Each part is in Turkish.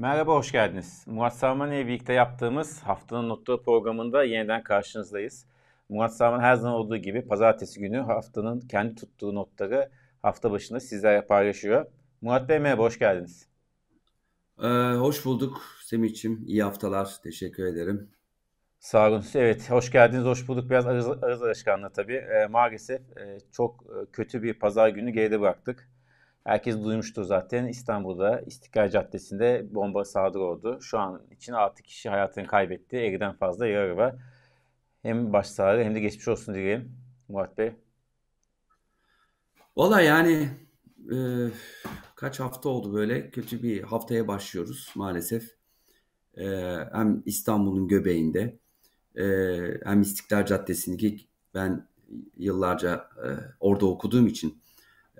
Merhaba, hoş geldiniz. Murat Sarman ile birlikte yaptığımız Haftanın Notları programında yeniden karşınızdayız. Murat Sarman her zaman olduğu gibi pazartesi günü haftanın kendi tuttuğu notları hafta başında sizlerle paylaşıyor. Murat Bey merhaba, hoş geldiniz. Ee, hoş bulduk Semih'ciğim. İyi haftalar. Teşekkür ederim. Sağ olun. Evet, hoş geldiniz, hoş bulduk. Biraz arız, arız alışkanlığı tabii. E, maalesef e, çok kötü bir pazar günü geride bıraktık. Herkes duymuştur zaten İstanbul'da İstiklal Caddesi'nde bomba saldırı oldu. Şu an için 6 kişi hayatını kaybetti. 50'den fazla yaralı var. Hem başsağlığı hem de geçmiş olsun diyelim Murat Bey. Valla yani e, kaç hafta oldu böyle kötü bir haftaya başlıyoruz maalesef. E, hem İstanbul'un göbeğinde e, hem İstiklal Caddesi'ndeki ben yıllarca e, orada okuduğum için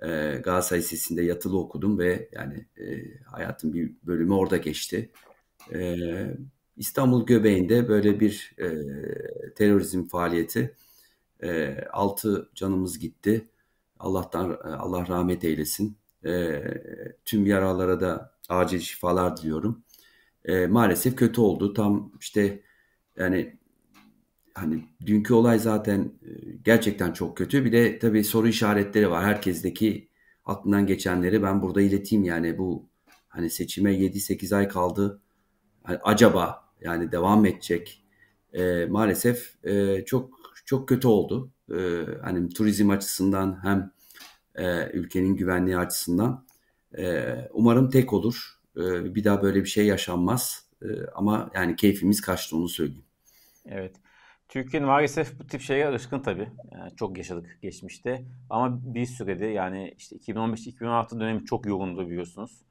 e, Galatasaray Lisesi'nde yatılı okudum ve yani e, hayatım bir bölümü orada geçti. E, İstanbul göbeğinde böyle bir e, terörizm faaliyeti. E, altı canımız gitti. Allah'tan Allah rahmet eylesin. E, tüm yaralara da acil şifalar diliyorum. E, maalesef kötü oldu. Tam işte yani hani dünkü olay zaten e, gerçekten çok kötü. Bir de tabii soru işaretleri var. Herkesteki aklından geçenleri ben burada ileteyim yani bu hani seçime 7-8 ay kaldı. Yani acaba yani devam edecek. E, maalesef e, çok çok kötü oldu. E, hani turizm açısından hem e, ülkenin güvenliği açısından. E, umarım tek olur. E, bir daha böyle bir şey yaşanmaz. E, ama yani keyfimiz kaçtı onu söyleyeyim. Evet. Türkiye'nin maalesef bu tip şeye alışkın tabii. Yani çok yaşadık geçmişte. Ama bir sürede yani işte 2015-2016 dönemi çok yoğundu biliyorsunuz.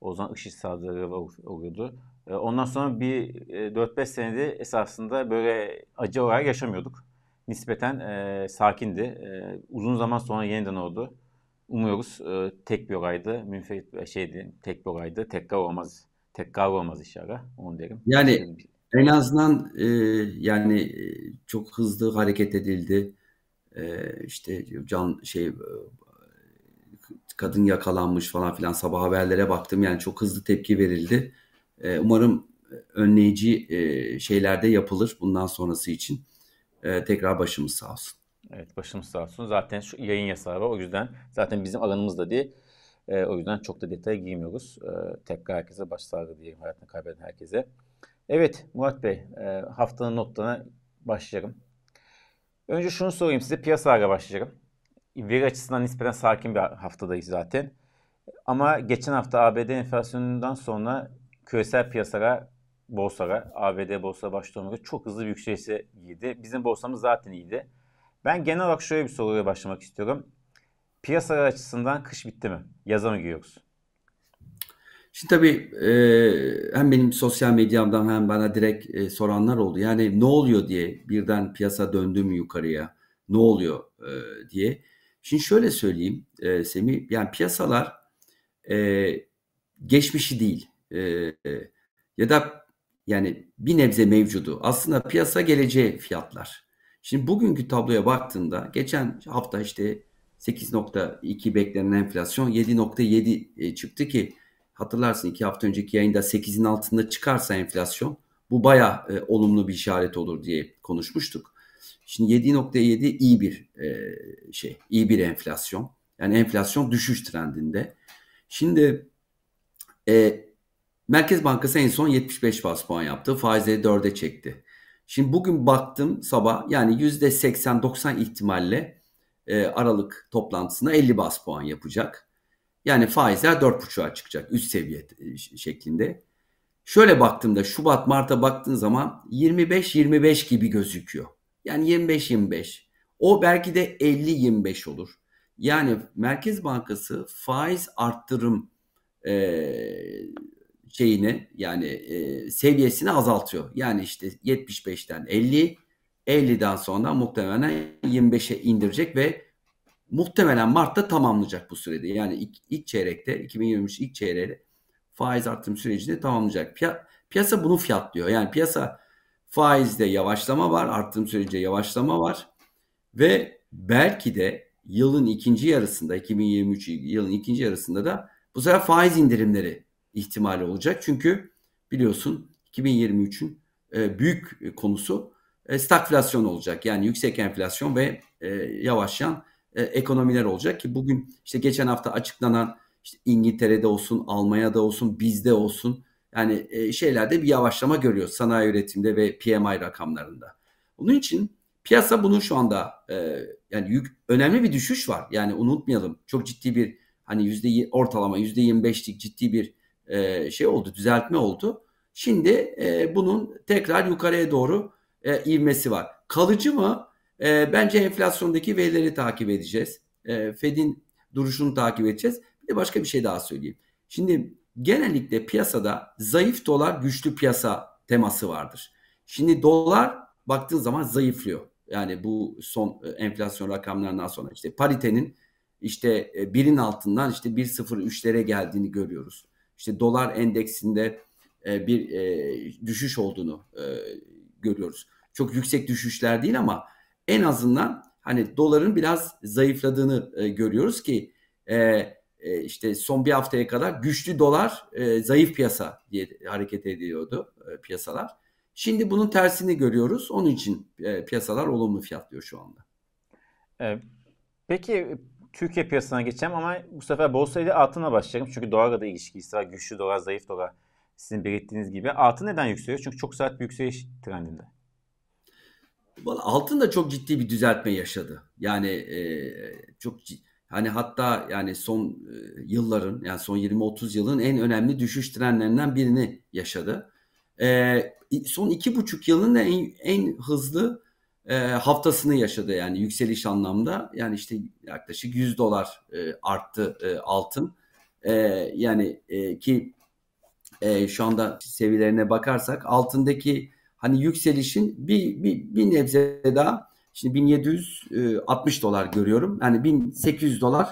O zaman IŞİD saldırıları oluyordu. E, ondan sonra bir 4-5 e, senede esasında böyle acı olarak yaşamıyorduk. Nispeten e, sakindi. E, uzun zaman sonra yeniden oldu. Umuyoruz e, tek bir olaydı. Münferit şeydi, tek bir olaydı. Tekrar olmaz. Tekrar olmaz inşallah. Onu derim. Yani en azından e, yani e, çok hızlı hareket edildi. E, işte can şey e, kadın yakalanmış falan filan sabah haberlere baktım. Yani çok hızlı tepki verildi. E, umarım önleyici e, şeyler de yapılır bundan sonrası için. E, tekrar başımız sağ olsun. Evet başımız sağ olsun. Zaten şu yayın yasağı var. O yüzden zaten bizim alanımız da değil. E, o yüzden çok da detaya girmiyoruz. E, tekrar herkese başsağlığı diyelim hayatını kaybeden herkese. Evet Murat Bey, e, haftanın notlarına başlayalım. Önce şunu sorayım size, piyasalarla başlayalım. Veri açısından nispeten sakin bir haftadayız zaten. Ama geçen hafta ABD enflasyonundan sonra küresel piyasalara, borsalara, ABD borsa başta olmak çok hızlı bir yükselişe girdi. Bizim borsamız zaten iyiydi. Ben genel olarak şöyle bir soruyla başlamak istiyorum. Piyasalar açısından kış bitti mi? Yaza mı giriyoruz? Şimdi tabii e, hem benim sosyal medyamdan hem bana direkt e, soranlar oldu. Yani ne oluyor diye birden piyasa döndü mü yukarıya? Ne oluyor e, diye. Şimdi şöyle söyleyeyim e, Semih. Yani piyasalar e, geçmişi değil. E, ya da yani bir nebze mevcudu. Aslında piyasa geleceği fiyatlar. Şimdi bugünkü tabloya baktığında geçen hafta işte 8.2 beklenen enflasyon 7.7 e, çıktı ki hatırlarsın iki hafta önceki yayında 8'in altında çıkarsa enflasyon bu baya e, olumlu bir işaret olur diye konuşmuştuk. Şimdi 7.7 iyi bir e, şey, iyi bir enflasyon. Yani enflasyon düşüş trendinde. Şimdi e, Merkez Bankası en son 75 bas puan yaptı. Faizleri 4'e çekti. Şimdi bugün baktım sabah yani %80-90 ihtimalle e, Aralık toplantısında 50 bas puan yapacak. Yani faizler 4.5'a çıkacak üst seviye e, şeklinde. Şöyle baktığımda Şubat Mart'a baktığın zaman 25-25 gibi gözüküyor. Yani 25-25. O belki de 50-25 olur. Yani Merkez Bankası faiz arttırım e, şeyini yani e, seviyesini azaltıyor. Yani işte 75'ten 50, 50'den sonra muhtemelen 25'e indirecek ve muhtemelen Mart'ta tamamlayacak bu sürede. Yani ilk, ilk çeyrekte 2023 ilk çeyreği faiz artım sürecini tamamlayacak. Piya, piyasa bunu fiyatlıyor. Yani piyasa faizde yavaşlama var, artım sürecinde yavaşlama var ve belki de yılın ikinci yarısında 2023 yılın ikinci yarısında da bu sefer faiz indirimleri ihtimali olacak. Çünkü biliyorsun 2023'ün e, büyük konusu e, stagflasyon olacak. Yani yüksek enflasyon ve e, yavaşlayan e, ekonomiler olacak ki bugün işte geçen hafta açıklanan işte İngiltere'de olsun, Almanya'da olsun, bizde olsun yani e, şeylerde bir yavaşlama görüyoruz sanayi üretimde ve PMI rakamlarında. Bunun için piyasa bunu şu anda e, yani yük, önemli bir düşüş var. Yani unutmayalım çok ciddi bir hani yüzde ortalama yüzde 25'lik ciddi bir e, şey oldu, düzeltme oldu. Şimdi e, bunun tekrar yukarıya doğru e, ivmesi var. Kalıcı mı? E, bence enflasyondaki verileri takip edeceğiz. E, Fed'in duruşunu takip edeceğiz. Bir de başka bir şey daha söyleyeyim. Şimdi genellikle piyasada zayıf dolar güçlü piyasa teması vardır. Şimdi dolar baktığın zaman zayıflıyor. Yani bu son e, enflasyon rakamlarından sonra işte paritenin işte e, birin altından işte 1.03'lere geldiğini görüyoruz. İşte dolar endeksinde e, bir düşüş olduğunu görüyoruz. Çok yüksek düşüşler değil ama en azından hani doların biraz zayıfladığını görüyoruz ki işte son bir haftaya kadar güçlü dolar zayıf piyasa diye hareket ediyordu piyasalar. Şimdi bunun tersini görüyoruz. Onun için e, piyasalar olumlu fiyatlıyor şu anda. E, peki Türkiye piyasasına geçeceğim ama bu sefer borsa ile altına başlayalım. Çünkü dolarla da ilişkisi var. Güçlü dolar, zayıf dolar. Sizin belirttiğiniz gibi. Altın neden yükseliyor? Çünkü çok sert bir yükseliş trendinde. Altın da çok ciddi bir düzeltme yaşadı. Yani e, çok hani hatta yani son e, yılların yani son 20-30 yılın en önemli düşüş trendlerinden birini yaşadı. E, son iki buçuk yılın en, en hızlı e, haftasını yaşadı yani yükseliş anlamda. Yani işte yaklaşık 100 dolar e, arttı e, altın. E, yani e, ki e, şu anda seviyelerine bakarsak altındaki hani yükselişin bir, bir, bir nebze daha şimdi 1760 e, dolar görüyorum. Yani 1800 dolar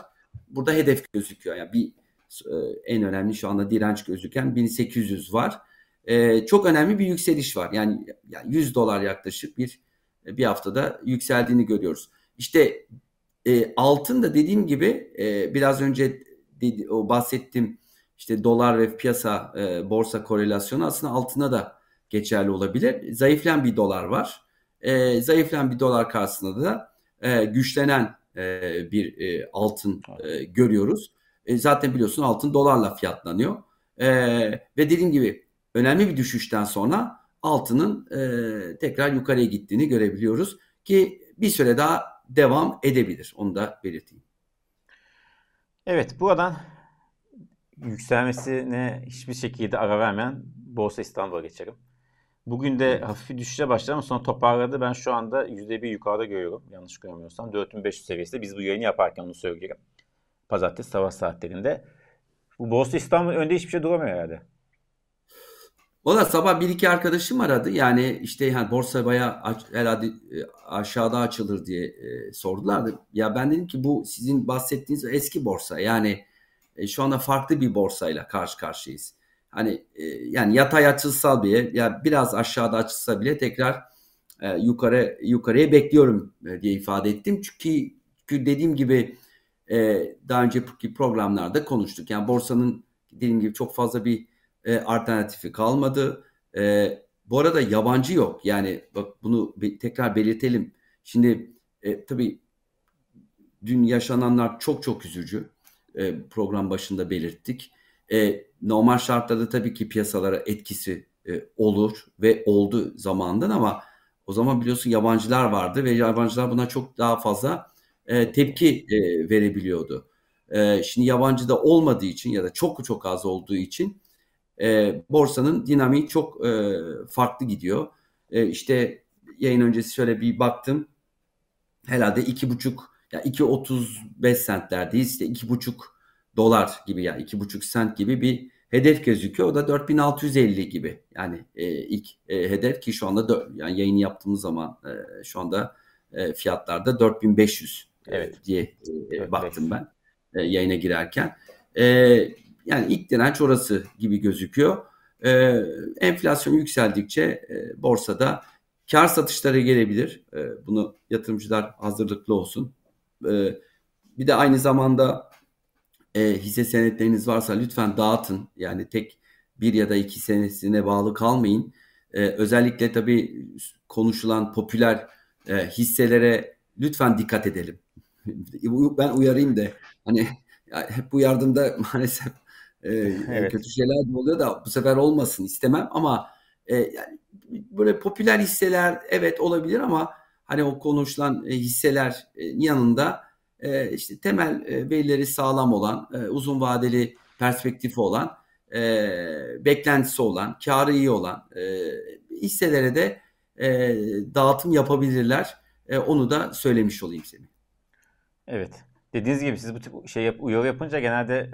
burada hedef gözüküyor. Yani bir e, en önemli şu anda direnç gözüken 1800 var e, çok önemli bir yükseliş var. Yani, yani 100 dolar yaklaşık bir bir haftada yükseldiğini görüyoruz. İşte e, altın da dediğim gibi e, biraz önce dedi, o bahsettiğim işte dolar ve piyasa e, borsa korelasyonu aslında altına da geçerli olabilir. Zayıflayan bir dolar var. E, zayıflayan bir dolar karşısında da e, güçlenen e, bir e, altın e, görüyoruz. E, zaten biliyorsun altın dolarla fiyatlanıyor. E, ve dediğim gibi önemli bir düşüşten sonra altının e, tekrar yukarıya gittiğini görebiliyoruz ki bir süre daha devam edebilir. Onu da belirteyim. Evet buradan yükselmesine hiçbir şekilde ara vermeyen Borsa İstanbul'a geçelim. Bugün de hafif düşüşe başladı ama sonra toparladı. Ben şu anda %1 yukarıda görüyorum. Yanlış görmüyorsam. 4500 seviyesinde. Biz bu yayını yaparken onu söyleyelim. Pazartesi sabah saatlerinde. Bu Borsa İstanbul önde hiçbir şey duramıyor herhalde. Valla sabah bir iki arkadaşım aradı. Yani işte yani borsa baya herhalde e, aşağıda açılır diye e, sordular. Ya ben dedim ki bu sizin bahsettiğiniz eski borsa. Yani e, şu anda farklı bir borsayla karşı karşıyayız. Hani e, yani yatay açılsa bile ya biraz aşağıda açılsa bile tekrar e, yukarı yukarıya bekliyorum e, diye ifade ettim. Çünkü, çünkü dediğim gibi e, daha önceki programlarda konuştuk. Yani borsanın dediğim gibi çok fazla bir e, alternatifi kalmadı. E, bu arada yabancı yok. Yani bak bunu be, tekrar belirtelim. Şimdi e, tabii dün yaşananlar çok çok üzücü. E, program başında belirttik. E, normal şartlarda tabii ki piyasalara etkisi e, olur ve oldu zamandan ama o zaman biliyorsun yabancılar vardı ve yabancılar buna çok daha fazla e, tepki e, verebiliyordu. E, şimdi yabancı da olmadığı için ya da çok çok az olduğu için e, borsanın dinamiği çok e, farklı gidiyor. E, işte yayın öncesi şöyle bir baktım. Herhalde iki buçuk ya 2.35 centlerdeyiz. İşte iki buçuk dolar gibi ya yani iki buçuk sent gibi bir hedef gözüküyor. O da 4650 gibi. Yani e, ilk e, hedef ki şu anda dör, yani yayını yaptığımız zaman e, şu anda e, fiyatlarda 4500 e, evet. diye e, baktım ben e, yayına girerken. E, yani ilk direnç orası gibi gözüküyor. E, enflasyon yükseldikçe e, borsada kar satışları gelebilir. E, bunu yatırımcılar hazırlıklı olsun. E, bir de aynı zamanda e, hisse senetleriniz varsa lütfen dağıtın. Yani tek bir ya da iki senesine bağlı kalmayın. E, özellikle tabii konuşulan popüler e, hisselere lütfen dikkat edelim. ben uyarayım da hani hep bu yardımda maalesef e, evet. kötü şeyler de oluyor da bu sefer olmasın istemem ama e, yani böyle popüler hisseler evet olabilir ama hani o konuşulan e, hisseler e, yanında e, işte temel e, verileri sağlam olan, e, uzun vadeli perspektifi olan, e, beklentisi olan, karı iyi olan e, hisselere de e, dağıtım yapabilirler. E, onu da söylemiş olayım Semih. Evet. Dediğiniz gibi siz bu tip şey yap, uyarı yapınca genelde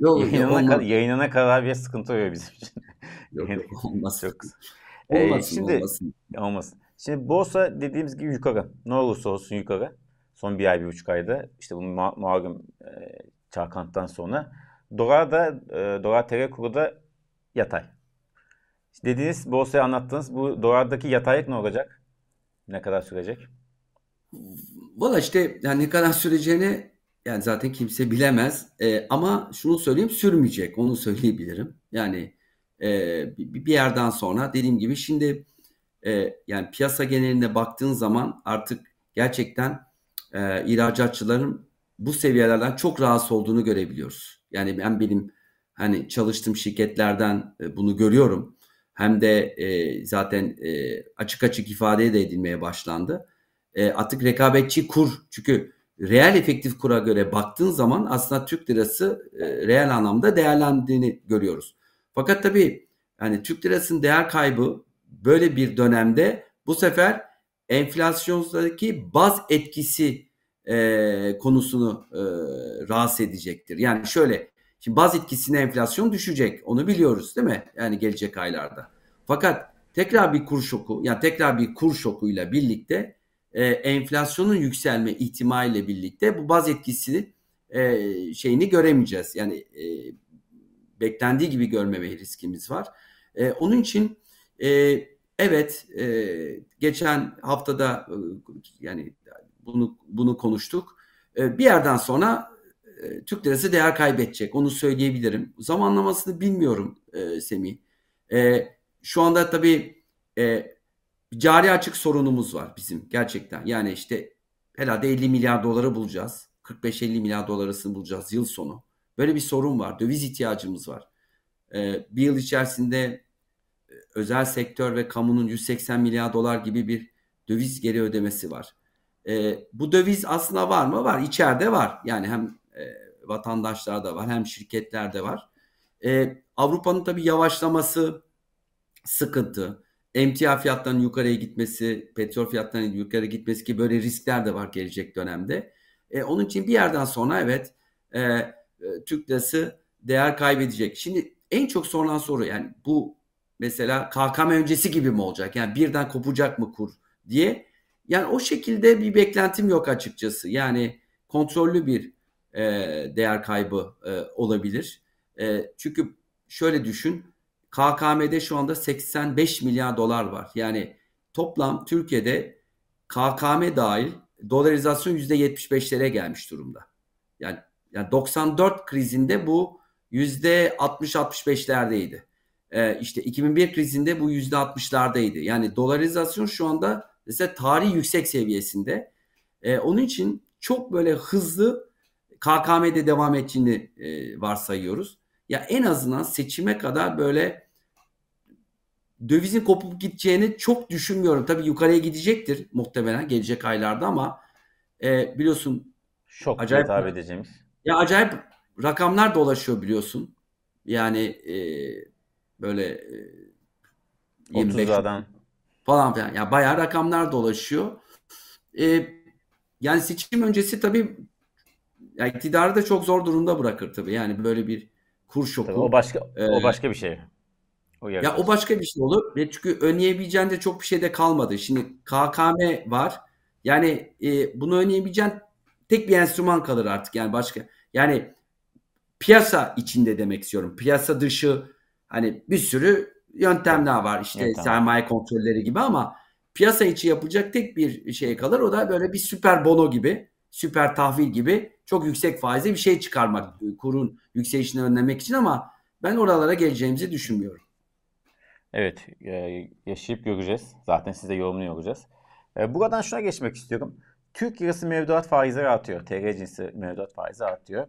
yok, yayınına, yok, kadar, yayınına kadar bir sıkıntı oluyor bizim için. Yok yok olmaz. Çok Olmasın, ee, şimdi, olmasın. Olmasın. Şimdi borsa dediğimiz gibi yukarı. Ne olursa olsun yukarı. Son bir ay, bir buçuk ayda işte bu ma malum e, çarkanttan sonra. Dolar da, e, dolar TL kuru da yatay. Dediğiniz borsayı anlattınız. Bu dolardaki yataylık ne olacak? Ne kadar sürecek? Valla işte yani ne kadar süreceğini yani zaten kimse bilemez. E, ama şunu söyleyeyim sürmeyecek. Onu söyleyebilirim. Yani e, bir yerden sonra dediğim gibi şimdi e, yani piyasa geneline baktığın zaman artık gerçekten e, ihracatçıların bu seviyelerden çok rahatsız olduğunu görebiliyoruz. Yani ben benim hani çalıştığım şirketlerden e, bunu görüyorum. Hem de e, zaten e, açık açık ifade de edilmeye başlandı. E, artık rekabetçi kur çünkü reel efektif kura göre baktığın zaman aslında Türk lirası e, reel anlamda değerlendiğini görüyoruz. Fakat tabii yani Türk lirasının değer kaybı böyle bir dönemde bu sefer enflasyondaki baz etkisi e, konusunu e, rahatsız edecektir. Yani şöyle şimdi baz etkisine enflasyon düşecek onu biliyoruz değil mi? Yani gelecek aylarda. Fakat tekrar bir kur şoku yani tekrar bir kur şokuyla birlikte e, enflasyonun yükselme ihtimaliyle birlikte bu baz etkisi e, şeyini göremeyeceğiz. Yani e, beklendiği gibi görmeme riskimiz var. E, onun için e, evet e, geçen haftada e, yani bunu bunu konuştuk. E, bir yerden sonra e, Türk lirası değer kaybedecek. Onu söyleyebilirim. Zamanlamasını bilmiyorum e, Semih. E, şu anda tabii e, cari açık sorunumuz var bizim gerçekten. Yani işte herhalde 50 milyar doları bulacağız. 45-50 milyar dolarısını bulacağız yıl sonu. Böyle bir sorun var. Döviz ihtiyacımız var. E, bir yıl içerisinde özel sektör ve kamunun 180 milyar dolar gibi bir döviz geri ödemesi var. E, bu döviz aslında var mı? Var. İçeride var. Yani hem e, vatandaşlarda var hem şirketlerde var. E, Avrupa'nın tabii yavaşlaması sıkıntı. Emtia fiyatlarının yukarıya gitmesi, petrol fiyatlarının yukarı gitmesi gibi böyle riskler de var gelecek dönemde. E, onun için bir yerden sonra evet e, e, Türk lirası değer kaybedecek. Şimdi en çok sorulan soru yani bu mesela KKM öncesi gibi mi olacak? Yani birden kopacak mı kur diye. Yani o şekilde bir beklentim yok açıkçası. Yani kontrollü bir e, değer kaybı e, olabilir. E, çünkü şöyle düşün. KKM'de şu anda 85 milyar dolar var. Yani toplam Türkiye'de KKM dahil dolarizasyon %75'lere gelmiş durumda. Yani, yani 94 krizinde bu %60-65'lerdeydi. Ee, işte 2001 krizinde bu %60'lardaydı. Yani dolarizasyon şu anda mesela tarih yüksek seviyesinde. Ee, onun için çok böyle hızlı KKM'de devam ettiğini e, varsayıyoruz. Ya en azından seçime kadar böyle dövizin kopup gideceğini çok düşünmüyorum. Tabii yukarıya gidecektir muhtemelen gelecek aylarda ama e, biliyorsun şok acayip hitap edeceğimiz. Ya acayip rakamlar dolaşıyor biliyorsun. Yani e, böyle e, 25 30'lardan falan filan. Yani bayağı rakamlar dolaşıyor. E, yani seçim öncesi tabii ya iktidarı da çok zor durumda bırakır tabii. Yani böyle bir kur şoku. Tabii o başka e, o başka bir şey. O ya o başka bir şey olur. Ve çünkü önleyebileceğin de çok bir şey de kalmadı. Şimdi KKM var. Yani e, bunu önleyebileceğin tek bir enstrüman kalır artık. Yani başka yani piyasa içinde demek istiyorum. Piyasa dışı hani bir sürü yöntemler var. İşte evet, sermaye kontrolleri gibi ama piyasa içi yapılacak tek bir şey kalır. O da böyle bir süper bono gibi, süper tahvil gibi çok yüksek faizli bir şey çıkarmak kurun yükselişini önlemek için ama ben oralara geleceğimizi düşünmüyorum. Evet, e, yaşayıp göreceğiz. Zaten size yorumunu yoracağız. E, buradan şuna geçmek istiyorum. Türk lirası mevduat faizleri artıyor. TR cinsi mevduat faizi artıyor.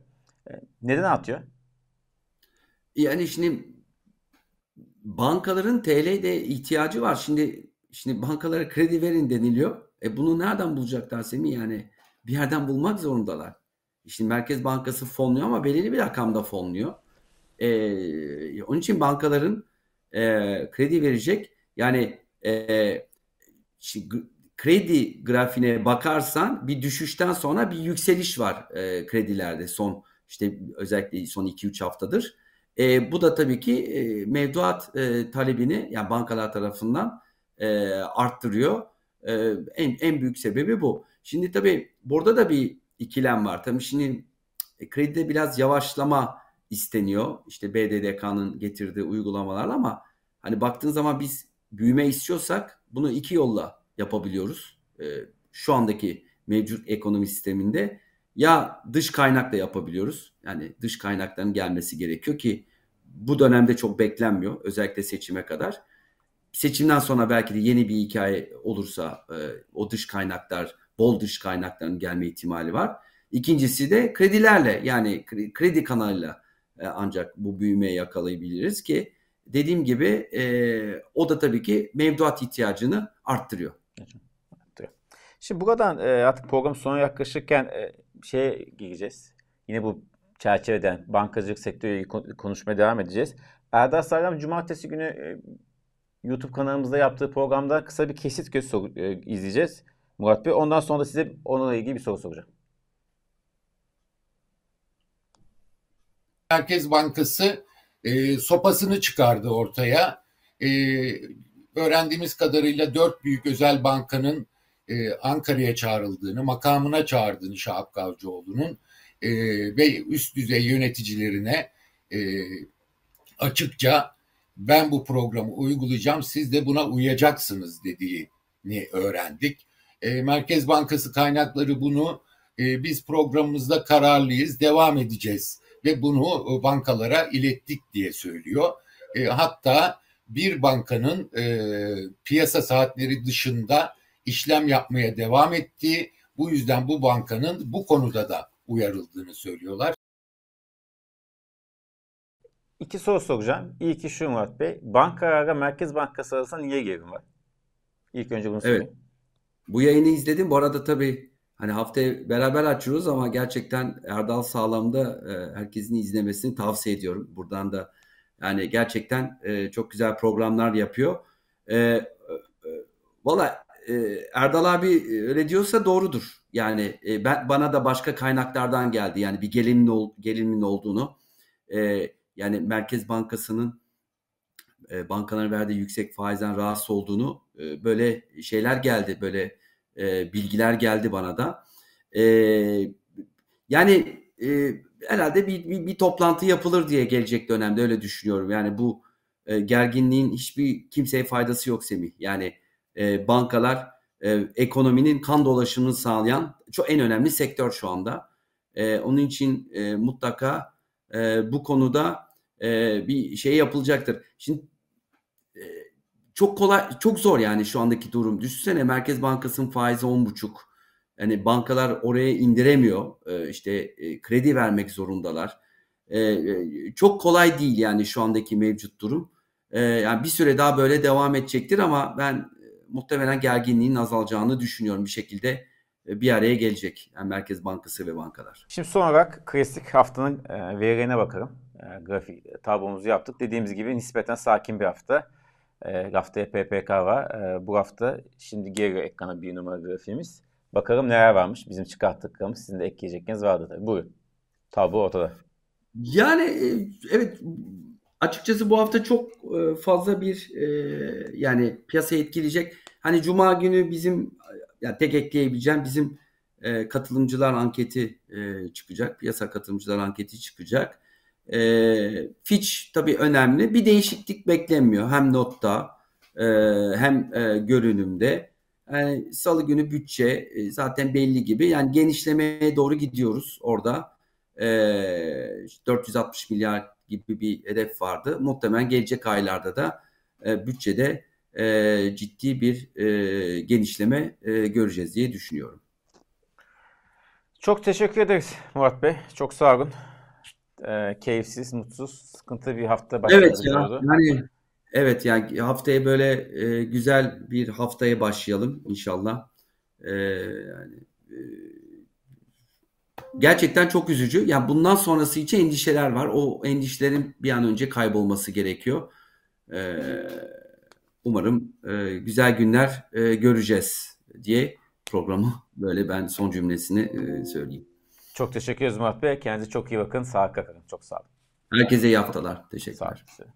E, neden artıyor? Yani şimdi bankaların TL'de ihtiyacı var. Şimdi şimdi bankalara kredi verin deniliyor. E bunu nereden bulacaklar Semih? Yani bir yerden bulmak zorundalar. Şimdi Merkez Bankası fonluyor ama belirli bir rakamda fonluyor. E, onun için bankaların e, kredi verecek. Yani e, şimdi, kredi grafiğine bakarsan bir düşüşten sonra bir yükseliş var e, kredilerde son işte özellikle son 2-3 haftadır. E, bu da tabii ki e, mevduat e, talebini yani bankalar tarafından e, arttırıyor. E, en, en büyük sebebi bu. Şimdi tabii burada da bir ikilem var. Tabii şimdi e, kredide biraz yavaşlama isteniyor. İşte BDDK'nın getirdiği uygulamalarla ama hani baktığın zaman biz büyüme istiyorsak bunu iki yolla yapabiliyoruz. E, şu andaki mevcut ekonomi sisteminde ya dış kaynakla yapabiliyoruz. Yani dış kaynakların gelmesi gerekiyor ki bu dönemde çok beklenmiyor. Özellikle seçime kadar. Seçimden sonra belki de yeni bir hikaye olursa e, o dış kaynaklar, bol dış kaynakların gelme ihtimali var. İkincisi de kredilerle yani kredi kanalıyla e, ancak bu büyümeyi yakalayabiliriz ki dediğim gibi e, o da tabii ki mevduat ihtiyacını arttırıyor. Şimdi buradan e, artık program sona yaklaşırken e, şeye gireceğiz. Yine bu çerçeveden bankacılık sektörüyle konuşmaya devam edeceğiz. Erdal Sağlam cumartesi günü e, YouTube kanalımızda yaptığı programda kısa bir kesit göz e, izleyeceğiz. Murat Bey. Ondan sonra da size onunla ilgili bir soru soracağım. Merkez Bankası e, sopasını çıkardı ortaya. E, öğrendiğimiz kadarıyla dört büyük özel bankanın e, Ankara'ya çağrıldığını, makamına çağırdığını Şahap Kavcıoğlu'nun e, ve üst düzey yöneticilerine e, açıkça ben bu programı uygulayacağım siz de buna uyacaksınız dediğini öğrendik. E, Merkez Bankası kaynakları bunu e, biz programımızda kararlıyız devam edeceğiz ve bunu bankalara ilettik diye söylüyor. E, hatta bir bankanın e, piyasa saatleri dışında işlem yapmaya devam ettiği, bu yüzden bu bankanın bu konuda da uyarıldığını söylüyorlar. İki soru soracağım. İlki şu Murat Bey. Bankalarla Merkez Bankası arasında niye gerilim var? İlk önce bunu sorayım. Evet. Bu yayını izledim. Bu arada tabii hani haftaya beraber açıyoruz ama gerçekten Erdal Sağlam'da e, herkesin izlemesini tavsiye ediyorum. Buradan da yani gerçekten e, çok güzel programlar yapıyor. E, Valla e, Erdal abi e, öyle diyorsa doğrudur. Yani e, ben bana da başka kaynaklardan geldi. Yani bir gelinin ol, gelinin olduğunu yani Merkez Bankası'nın e, verdiği yüksek faizden rahatsız olduğunu böyle şeyler geldi. Böyle bilgiler geldi bana da. Yani e, herhalde bir, bir, bir toplantı yapılır diye gelecek dönemde öyle düşünüyorum. Yani bu gerginliğin hiçbir kimseye faydası yok Semih. Yani e, bankalar e, ekonominin kan dolaşımını sağlayan çok en önemli sektör şu anda. E, onun için e, mutlaka e, bu konuda e, bir şey yapılacaktır. Şimdi e, çok kolay, çok zor yani şu andaki durum. Düşünsene Merkez Bankası'nın faizi on buçuk. Yani bankalar oraya indiremiyor. E, işte e, kredi vermek zorundalar. E, e, çok kolay değil yani şu andaki mevcut durum. E, yani bir süre daha böyle devam edecektir ama ben muhtemelen gerginliğin azalacağını düşünüyorum bir şekilde e, bir araya gelecek. Yani Merkez Bankası ve bankalar. Şimdi son olarak klasik haftanın e, verilerine bakalım. E, grafik tablomuzu yaptık. Dediğimiz gibi nispeten sakin bir hafta. Haftaya PPK var. Bu hafta şimdi geri ekrana bir numara grafiğimiz. Bakalım neler varmış. Bizim çıkarttıklarımız sizin de ekleyecekleriniz vardı tabii. Buyurun. Tablo ortada. Yani evet açıkçası bu hafta çok fazla bir yani piyasayı etkileyecek Hani cuma günü bizim yani tek ekleyebileceğim bizim e, katılımcılar anketi e, çıkacak. Piyasa katılımcılar anketi çıkacak. E, Fitch tabii önemli. Bir değişiklik beklenmiyor. Hem notta e, hem e, görünümde. Yani Salı günü bütçe e, zaten belli gibi. Yani genişlemeye doğru gidiyoruz orada. E, 460 milyar gibi bir hedef vardı. Muhtemelen gelecek aylarda da e, bütçede e, ciddi bir e, genişleme e, göreceğiz diye düşünüyorum. Çok teşekkür ederiz Murat Bey. Çok sağ olun. E, keyifsiz, mutsuz, sıkıntılı bir hafta başladı. Evet ya. Yani evet yani haftaya böyle e, güzel bir haftaya başlayalım inşallah. E, yani e, gerçekten çok üzücü. Yani bundan sonrası için endişeler var. O endişelerin bir an önce kaybolması gerekiyor. E, umarım e, güzel günler e, göreceğiz diye programı böyle ben son cümlesini e, söyleyeyim. Çok teşekkür ederiz Murat Bey. Kendinize çok iyi bakın. Sağlıkla kalın. Çok sağ olun. Herkese iyi haftalar. Teşekkürler. Sağ olun.